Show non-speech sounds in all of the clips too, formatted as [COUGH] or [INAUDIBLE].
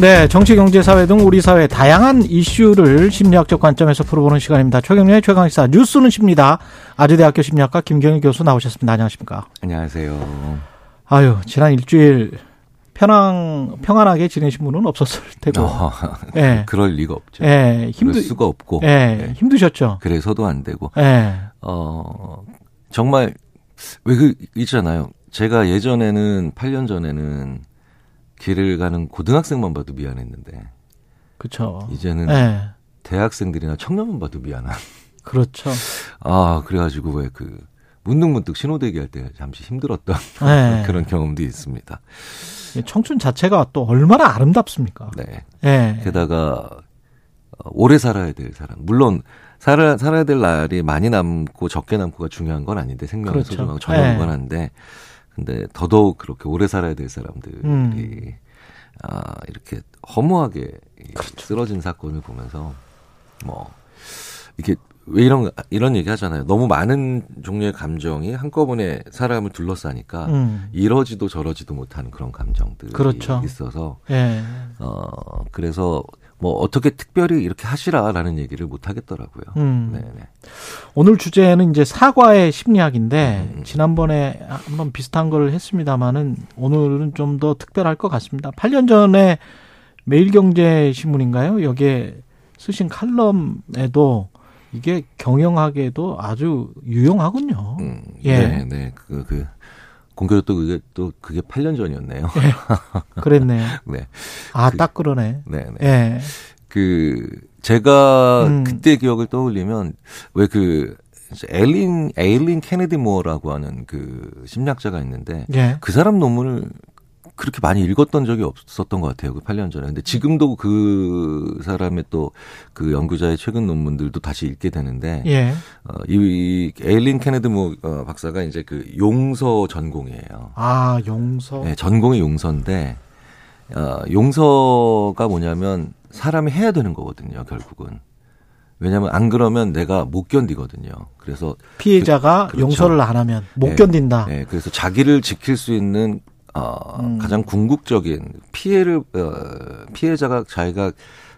네, 정치, 경제, 사회 등 우리 사회 다양한 이슈를 심리학적 관점에서 풀어보는 시간입니다. 최경련의 최강시사 뉴스는 십니다. 아주대학교 심리학과 김경일 교수 나오셨습니다. 안녕하십니까? 안녕하세요. 아유, 지난 일주일 편안 평안하게 지내신 분은 없었을 테고. 어, [LAUGHS] 예. 그럴 리가 없죠. 예, 힘들 수가 없고. 예, 예, 힘드셨죠. 그래서도 안 되고. 예. 어, 정말 왜 그 있잖아요. 제가 예전에는 8년 전에는 길을 가는 고등학생만 봐도 미안했는데. 그렇죠. 이제는 예. 대학생들이나 청년만 봐도 미안한. 그렇죠. 아, 그래가지고 왜 그 문득문득 신호대기 할 때 잠시 힘들었던 네. [LAUGHS] 그런 경험도 있습니다. 청춘 자체가 또 얼마나 아름답습니까? 네. 네. 게다가 어, 오래 살아야 될 사람. 물론 살아, 살아야 될 날이 많이 남고 적게 남고가 중요한 건 아닌데 생명을 그렇죠. 소중하고 전혀 무관한데 네. 근데 더더욱 그렇게 오래 살아야 될 사람들이 음. 아, 이렇게 허무하게 그렇죠. 쓰러진 사건을 보면서 뭐 이게 왜 이런 이런 얘기 하잖아요. 너무 많은 종류의 감정이 한꺼번에 사람을 둘러싸니까 음. 이러지도 저러지도 못하는 그런 감정들이 그렇죠. 있어서 예. 어 그래서 뭐 어떻게 특별히 이렇게 하시라라는 얘기를 못 하겠더라고요. 음. 네네. 오늘 주제는 이제 사과의 심리학인데 음, 음. 지난번에 한번 비슷한 걸 했습니다만은 오늘은 좀 더 특별할 것 같습니다. 8년 전에 매일경제 신문인가요? 여기에 쓰신 칼럼에도 이게 경영학에도 아주 유용하군요. 음, 예. 네, 네. 그, 그, 공교롭 또 그게 또 그게 8년 전이었네요. 예. 그랬네요. [LAUGHS] 네. 아, 그, 딱 그러네. 네, 네. 예. 그, 제가 음. 그때 기억을 떠올리면 왜 그, 에일린, 에일린 케네디 모어라고 하는 그 심리학자가 있는데 예. 그 사람 논문을 그렇게 많이 읽었던 적이 없었던 것 같아요. 그 8년 전에. 근데 지금도 그 사람의 또 그 연구자의 최근 논문들도 다시 읽게 되는데, 예. 어, 이, 이 에일린 케네드 모 어, 박사가 이제 그 용서 전공이에요. 아, 용서? 네, 전공이 용서인데, 어, 용서가 뭐냐면 사람이 해야 되는 거거든요, 결국은. 왜냐하면 안 그러면 내가 못 견디거든요. 그래서 피해자가 그, 그렇죠. 용서를 안 하면 못 네, 견딘다. 네, 그래서 자기를 지킬 수 있는 어, 음. 가장 궁극적인 피해를 어, 피해자가 자기가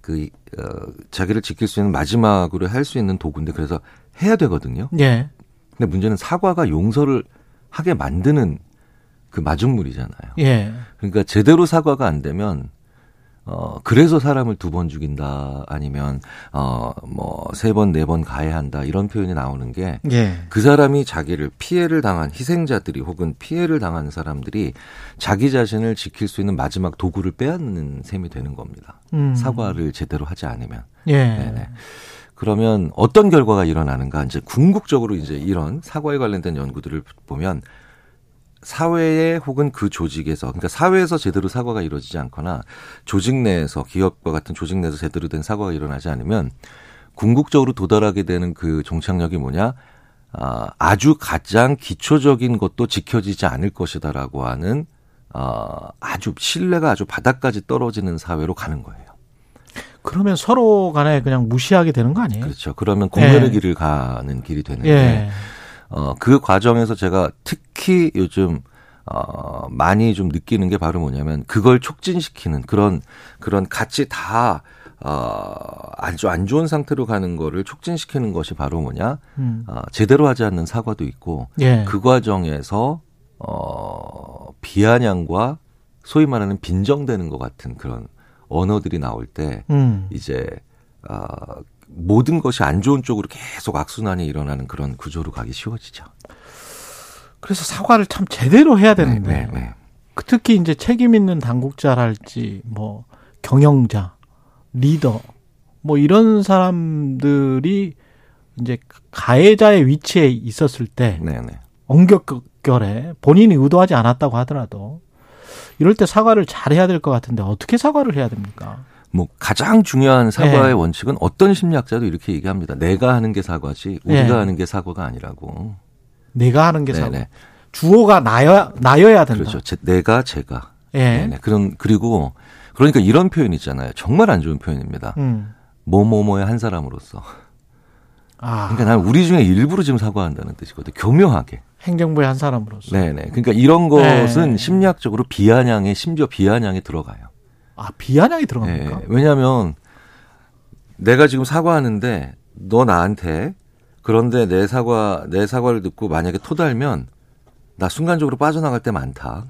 그 어, 자기를 지킬 수 있는 마지막으로 할 수 있는 도구인데 그래서 해야 되거든요. 예. 근데 문제는 사과가 용서를 하게 만드는 그 마중물이잖아요. 예. 그러니까 제대로 사과가 안 되면 어, 그래서 사람을 두 번 죽인다, 아니면, 어, 뭐, 세 번, 네 번 가해한다, 이런 표현이 나오는 게, 예. 그 사람이 자기를 피해를 당한 희생자들이 혹은 피해를 당한 사람들이 자기 자신을 지킬 수 있는 마지막 도구를 빼앗는 셈이 되는 겁니다. 음. 사과를 제대로 하지 않으면. 예. 네네. 그러면 어떤 결과가 일어나는가, 이제 궁극적으로 이제 이런 사과에 관련된 연구들을 보면, 사회에 혹은 그 조직에서 그러니까 사회에서 제대로 사과가 이루어지지 않거나 조직 내에서 기업과 같은 조직 내에서 제대로 된 사과가 일어나지 않으면 궁극적으로 도달하게 되는 그 종착역이 뭐냐 아, 아주 가장 기초적인 것도 지켜지지 않을 것이다라고 하는 아, 아주 신뢰가 아주 바닥까지 떨어지는 사회로 가는 거예요. 그러면 서로 간에 그냥 무시하게 되는 거 아니에요? 그렇죠. 그러면 공멸의 예. 길을 가는 길이 되는데 예. 어, 그 과정에서 제가 특히 요즘 어, 많이 좀 느끼는 게 바로 뭐냐면 그걸 촉진시키는 그런 그런 같이 다 어, 아주 안 좋은 상태로 가는 거를 촉진시키는 것이 바로 뭐냐 음. 어, 제대로 하지 않는 사과도 있고 예. 그 과정에서 어, 비아냥과 소위 말하는 빈정되는 것 같은 그런 언어들이 나올 때 음. 이제 어, 모든 것이 안 좋은 쪽으로 계속 악순환이 일어나는 그런 구조로 가기 쉬워지죠. 그래서 사과를 참 제대로 해야 되는데 네, 네, 네. 그 특히 이제 책임 있는 당국자랄지 뭐 경영자, 리더 뭐 이런 사람들이 이제 가해자의 위치에 있었을 때 네, 네. 엉격결에 본인이 의도하지 않았다고 하더라도 이럴 때 사과를 잘 해야 될 것 같은데 어떻게 사과를 해야 됩니까? 뭐 가장 중요한 사과의 네. 원칙은 어떤 심리학자도 이렇게 얘기합니다. 내가 하는 게 사과지 우리가 네. 하는 게 사과가 아니라고. 내가 하는 게 네네. 사과. 주어가 나여 나여야 된다. 그렇죠. 제, 내가 제가. 예. 네네. 그런 그리고 그러니까 이런 표현 있잖아요. 정말 안 좋은 표현입니다. 음. 뭐뭐뭐의 한 사람으로서. 아. 그러니까 나는 우리 중에 일부러 지금 사과한다는 뜻이거든. 교묘하게. 행정부의 한 사람으로서. 네네. 그러니까 이런 것은 네. 심리학적으로 비아냥에 심지어 비아냥에 들어가요. 아 비아냥이 들어갑니까? 네. 왜냐하면 내가 지금 사과하는데 너 나한테 그런데 내 사과 내 사과를 듣고 만약에 토달면 나 순간적으로 빠져나갈 때 많다.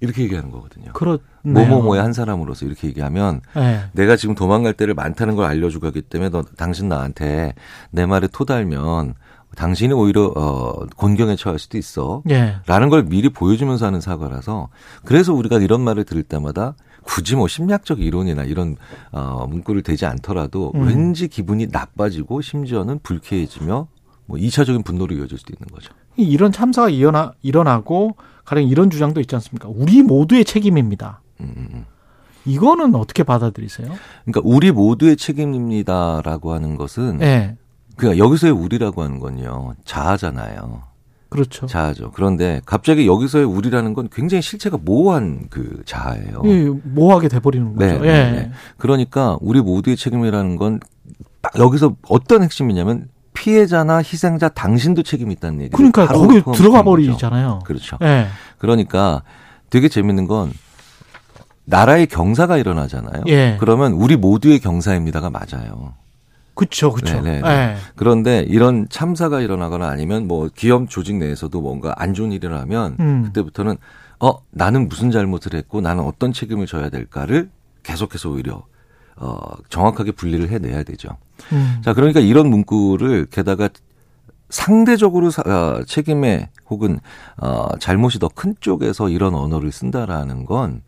이렇게 얘기하는 거거든요. 그렇 뭐뭐뭐의 한 사람으로서 이렇게 얘기하면 네. 내가 지금 도망갈 때를 많다는 걸 알려주고 하기 때문에 너 당신 나한테 내 말에 토달면 당신이 오히려 어 곤경에 처할 수도 있어. 예. 라는 걸 미리 보여주면서 하는 사과라서 그래서 우리가 이런 말을 들을 때마다 굳이 뭐 심리학적 이론이나 이런 어 문구를 대지 않더라도 음. 왠지 기분이 나빠지고 심지어는 불쾌해지며 뭐 2차적인 분노로 이어질 수도 있는 거죠. 이런 참사가 일어나, 일어나고 가령 이런 주장도 있지 않습니까? 우리 모두의 책임입니다. 음. 음, 음. 이거는 어떻게 받아들이세요? 그러니까 우리 모두의 책임입니다라고 하는 것은 네. 그러니까 여기서의 우리라고 하는 건요 자아잖아요. 그렇죠. 자아죠. 그런데 갑자기 여기서의 우리라는 건 굉장히 실체가 모호한 그 자아예요. 예, 모호하게 돼버리는 거죠. 네, 네, 예. 네. 그러니까 우리 모두의 책임이라는 건 여기서 어떤 핵심이냐면 피해자나 희생자 당신도 책임이 있다는 얘기. 그러니까 거기 들어가 버리잖아요. 그렇죠. 네. 그러니까 되게 재밌는 건 나라의 경사가 일어나잖아요. 예. 그러면 우리 모두의 경사입니다가 맞아요. 그렇죠, 그렇죠. 네. 그런데 이런 참사가 일어나거나 아니면 뭐 기업 조직 내에서도 뭔가 안 좋은 일이 일어나면 음. 그때부터는 어 나는 무슨 잘못을 했고 나는 어떤 책임을 져야 될까를 계속해서 오히려 어 정확하게 분리를 해내야 되죠. 음. 자, 그러니까 이런 문구를 게다가 상대적으로 사, 어, 책임에 혹은 어, 잘못이 더 큰 쪽에서 이런 언어를 쓴다라는 건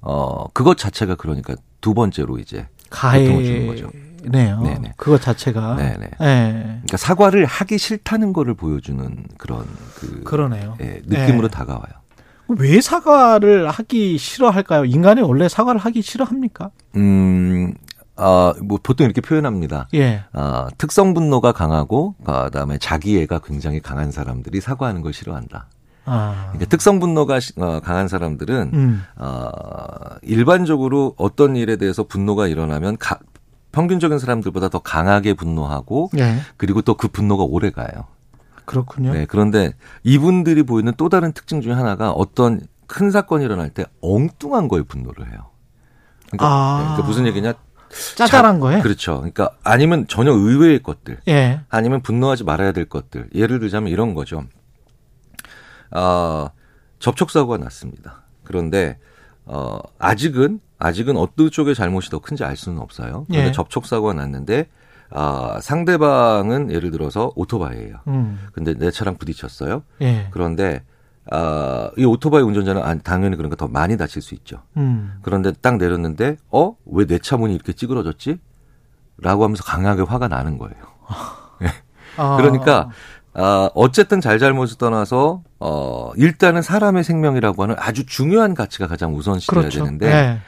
어, 그것 자체가 그러니까 두 번째로 이제 가해 주는 거죠. 네요. 네네. 그것 자체가. 네네. 네. 그러니까 사과를 하기 싫다는 거를 보여주는 그런 그 그러네요. 예, 느낌으로 네. 다가와요. 왜 사과를 하기 싫어할까요? 인간이 원래 사과를 하기 싫어합니까? 음, 어, 뭐 보통 이렇게 표현합니다. 예. 어, 특성 분노가 강하고 그다음에 자기애가 굉장히 강한 사람들이 사과하는 걸 싫어한다. 아. 그러니까 특성 분노가 어, 강한 사람들은 음. 어, 일반적으로 어떤 일에 대해서 분노가 일어나면 가, 평균적인 사람들보다 더 강하게 분노하고 예. 그리고 또 그 분노가 오래 가요. 그렇군요. 네, 그런데 이분들이 보이는 또 다른 특징 중에 하나가 어떤 큰 사건이 일어날 때 엉뚱한 거에 분노를 해요. 그러니까, 아. 그러니까 무슨 얘기냐? 짜잘한 거에? 그렇죠. 그러니까 아니면 전혀 의외의 것들. 예. 아니면 분노하지 말아야 될 것들. 예를 들자면 이런 거죠. 어, 접촉 사고가 났습니다. 그런데 어, 아직은 아직은 어느 쪽의 잘못이 더 큰지 알 수는 없어요. 그런데 예. 접촉 사고가 났는데 아, 상대방은 예를 들어서 오토바이예요. 음. 근데 내 차랑 부딪혔어요. 예. 그런데 아, 이 오토바이 운전자는 당연히 그러니까 더 많이 다칠 수 있죠. 음. 그런데 딱 내렸는데, 어? 왜 내 차 문이 이렇게 찌그러졌지? 라고 하면서 강하게 화가 나는 거예요. 네. 아. [LAUGHS] 그러니까, 아, 어쨌든 잘잘못을 떠나서, 어, 일단은 사람의 생명이라고 하는 아주 중요한 가치가 가장 우선시돼야 그렇죠. 되는데, 네.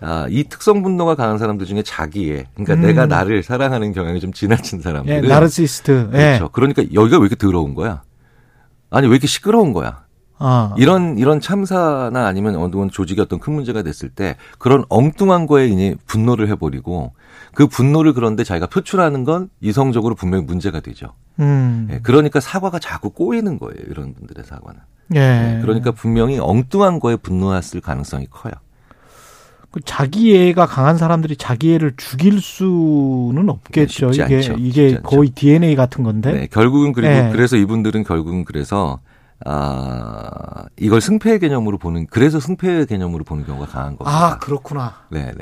아, 이 특성 분노가 강한 사람들 중에 자기의, 그러니까 음. 내가 나를 사랑하는 경향이 좀 지나친 사람들은. 예, 나르시스트. 예. 그렇죠. 그러니까 여기가 왜 이렇게 더러운 거야? 아니, 왜 이렇게 시끄러운 거야? 아. 이런 이런 참사나 아니면 어느 조직이 어떤 큰 문제가 됐을 때 그런 엉뚱한 거에 이제 분노를 해버리고 그 분노를 그런데 자기가 표출하는 건 이성적으로 분명히 문제가 되죠. 음. 예, 그러니까 사과가 자꾸 꼬이는 거예요. 이런 분들의 사과는. 예. 예, 그러니까 분명히 엉뚱한 거에 분노했을 가능성이 커요. 그 자기애가 강한 사람들이 자기애를 죽일 수는 없겠죠. 이게 않죠. 이게 거의 DNA 같은 건데. 네, 결국은 그리고 예. 그래서 이분들은 결국은 그래서 아, 이걸 승패의 개념으로 보는, 그래의 승패의 개념으로 보는 경우가 강한 겁니다. 아, 그렇구나. 네네.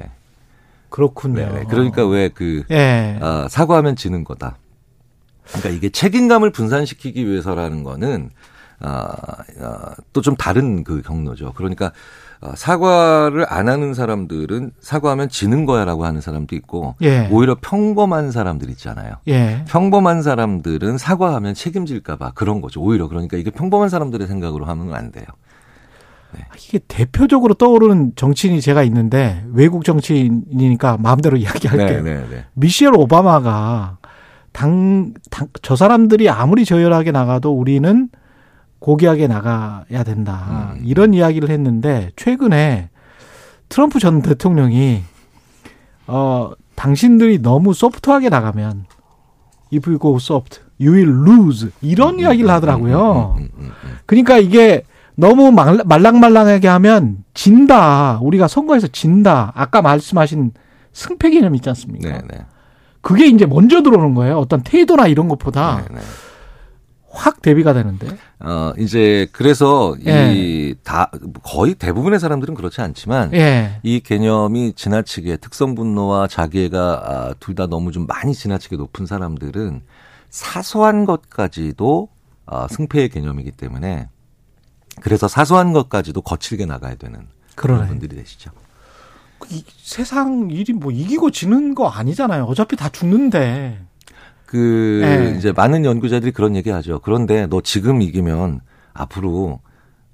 그렇군요. 네네. 그러니까 왜 그, 예. 아, 사과하면 지는 거다. 그러니까 이게 책임감을 분산시키기 위해서라는 거는, 아, 아 또 좀 다른 그 경로죠. 그러니까 어, 사과를 안 하는 사람들은 사과하면 지는 거야라고 하는 사람도 있고 예. 오히려 평범한 사람들 있잖아요. 예. 평범한 사람들은 사과하면 책임질까봐 그런 거죠. 오히려 그러니까 이게 평범한 사람들의 생각으로 하면 안 돼요. 네. 이게 대표적으로 떠오르는 정치인이 제가 있는데 외국 정치인이니까 마음대로 [LAUGHS] 이야기할게요. 네, 네, 네. 미셸 오바마가 당, 당, 저 사람들이 아무리 저열하게 나가도 우리는 고귀하게 나가야 된다. 음. 이런 이야기를 했는데 최근에 트럼프 전 대통령이 어 당신들이 너무 소프트하게 나가면 if you go soft, you will lose 이런 이야기를 하더라고요. 그러니까 이게 너무 말랑말랑하게 하면 진다. 우리가 선거에서 진다. 아까 말씀하신 승패 개념 있지 않습니까? 네네. 그게 이제 먼저 들어오는 거예요. 어떤 태도나 이런 것보다. 네네. 확 대비가 되는데. 어, 이제 그래서 예. 이다 거의 대부분의 사람들은 그렇지 않지만 예. 이 개념이 지나치게 특성 분노와 자기애가 아, 둘 다 너무 좀 많이 지나치게 높은 사람들은 사소한 것까지도 아, 승패의 개념이기 때문에 그래서 사소한 것까지도 거칠게 나가야 되는 그런. 분들이 되시죠. 이, 세상 일이 뭐 이기고 지는 거 아니잖아요. 어차피 다 죽는데. 그 네. 이제 많은 연구자들이 그런 얘기하죠. 그런데 너 지금 이기면 앞으로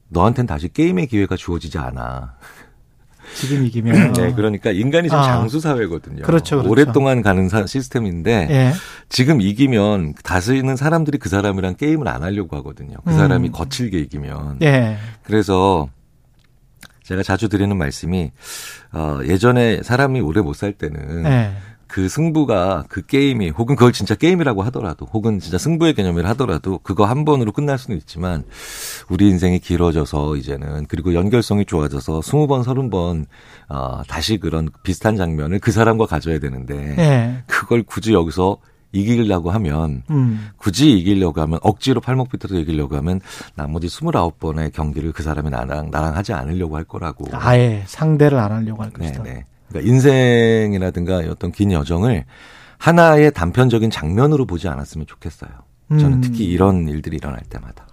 너한텐 다시 게임의 기회가 주어지지 않아. [LAUGHS] 지금 이기면. [LAUGHS] 네, 그러니까 인간이 지금 아. 장수 사회거든요. 그렇죠, 그렇죠. 오랫동안 가는 시스템인데 예. 지금 이기면 다스리는 사람들이 그 사람이랑 게임을 안 하려고 하거든요. 그 음. 사람이 거칠게 이기면. 예. 그래서 제가 자주 드리는 말씀이 어 예전에 사람이 오래 못 살 때는 예. 그 승부가 그 게임이 혹은 그걸 진짜 게임이라고 하더라도 혹은 진짜 승부의 개념이라 하더라도 그거 한 번으로 끝날 수는 있지만 우리 인생이 길어져서 이제는 그리고 연결성이 좋아져서 스무 번 서른 번 어, 다시 그런 비슷한 장면을 그 사람과 가져야 되는데 네. 그걸 굳이 여기서 이기려고 하면 음. 굳이 이기려고 하면 억지로 팔목 비틀어 이기려고 하면 나머지 스물아홉 번의 경기를 그 사람이 나랑 나랑 하지 않으려고 할 거라고 아예 상대를 안 하려고 할 것이다. 네네. 그러니까 인생이라든가 어떤 긴 여정을 하나의 단편적인 장면으로 보지 않았으면 좋겠어요. 저는 음. 특히 이런 일들이 일어날 때마다.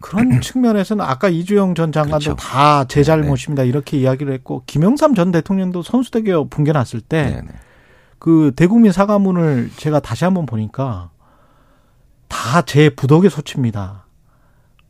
그런 측면에서는 아까 이주영 전 장관도 그렇죠. 다제 네, 잘못입니다 네. 이렇게 이야기를 했고 김영삼 전 대통령도 선수대교 붕괴 났을 때그 네, 네. 대국민 사과문을 제가 다시 한번 보니까 다 제 부덕의 소치입니다.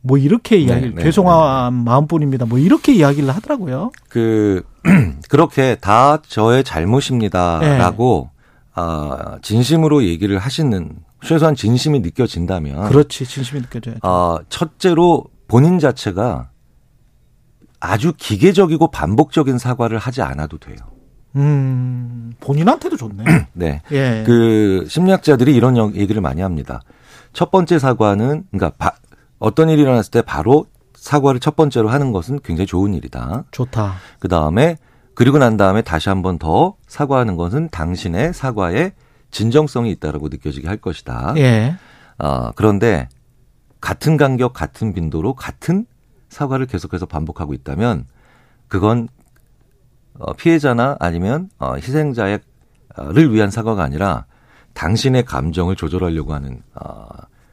뭐 이렇게 이야기를 네, 네, 죄송한 네, 마음뿐입니다. 뭐 이렇게 이야기를 하더라고요. 그 [CLEARS THROAT] 그렇게 다 저의 잘못입니다라고 네. 어, 진심으로 얘기를 하시는 최소한 진심이 느껴진다면 그렇지 진심이 느껴져요. 어, 첫째로 본인 자체가 아주 기계적이고 반복적인 사과를 하지 않아도 돼요. 음, 본인한테도 좋네. [CLEARS THROAT] 네. 예. 그 심리학자들이 이런 얘기를 많이 합니다. 첫 번째 사과는 그러니까 바, 어떤 일이 일어났을 때 바로 사과를 첫 번째로 하는 것은 굉장히 좋은 일이다. 좋다. 그 다음에 그리고 난 다음에 다시 한 번 더 사과하는 것은 당신의 사과에 진정성이 있다라고 느껴지게 할 것이다. 예. 어, 그런데 같은 간격, 같은 빈도로 같은 사과를 계속해서 반복하고 있다면 그건 어, 피해자나 아니면 어, 희생자를 위한 사과가 아니라 당신의 감정을 조절하려고 하는 어,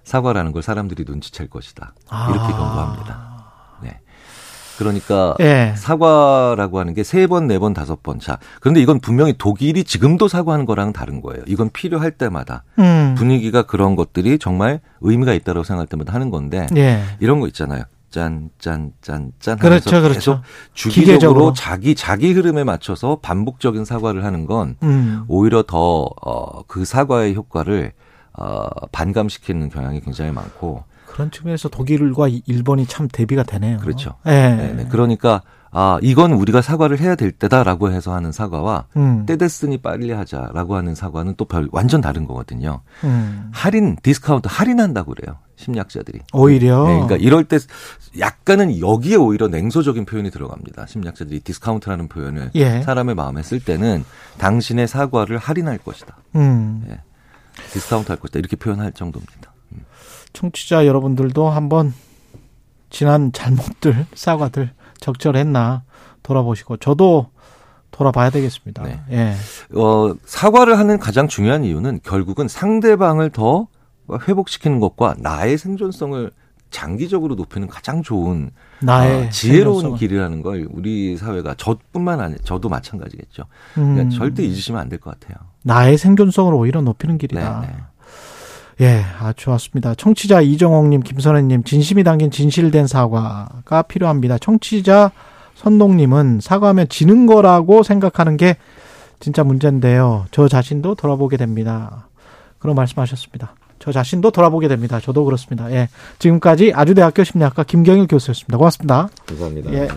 사과라는 걸 사람들이 눈치챌 것이다. 이렇게 아. 경고합니다. 네. 그러니까 예. 사과라고 하는 게 세 번, 네 번, 다섯 번. 자, 그런데 이건 분명히 독일이 지금도 사과하는 거랑 다른 거예요. 이건 필요할 때마다 음. 분위기가 그런 것들이 정말 의미가 있다고 생각할 때마다 하는 건데 예. 이런 거 있잖아요. 짠, 짠, 짠, 짠. 그렇죠, 그렇죠. 주기적으로 기계적으로. 자기, 자기 흐름에 맞춰서 반복적인 사과를 하는 건 음. 오히려 더, 어, 그 사과의 효과를 어, 반감시키는 경향이 굉장히 많고 그런 측면에서 독일과 일본이 참 대비가 되네요. 그렇죠. 네. 네. 그러니까 아 이건 우리가 사과를 해야 될 때다라고 해서 하는 사과와 음. 때 됐으니 빨리 하자라고 하는 사과는 또 별 완전 다른 거거든요. 음. 할인 디스카운트 할인한다고 그래요 심리학자들이. 오히려. 네, 그러니까 이럴 때 약간은 여기에 오히려 냉소적인 표현이 들어갑니다. 심리학자들이 디스카운트라는 표현을 예. 사람의 마음에 쓸 때는 당신의 사과를 할인할 것이다. 음. 예. 디스카운트 할 것이다. 이렇게 표현할 정도입니다. 음. 청취자 여러분들도 한번 지난 잘못들, 사과들 적절했나 돌아보시고 저도 돌아봐야 되겠습니다. 네. 예. 어, 사과를 하는 가장 중요한 이유는 결국은 상대방을 더 회복시키는 것과 나의 생존성을 장기적으로 높이는 가장 좋은 나의 어, 지혜로운 생존성을. 길이라는 걸 우리 사회가 저뿐만 아니라 저도 마찬가지겠죠. 그러니까 음. 절대 잊으시면 안 될 것 같아요. 나의 생존성을 오히려 높이는 길이다. 네, 네. 예, 아, 좋았습니다. 청취자 이정옥님, 김선혜님, 진심이 담긴 진실된 사과가 필요합니다. 청취자 선동님은 사과하면 지는 거라고 생각하는 게 진짜 문제인데요. 저 자신도 돌아보게 됩니다. 그런 말씀하셨습니다. 저 자신도 돌아보게 됩니다. 저도 그렇습니다. 예. 지금까지 아주대학교 심리학과 김경일 교수였습니다. 고맙습니다. 감사합니다. 예.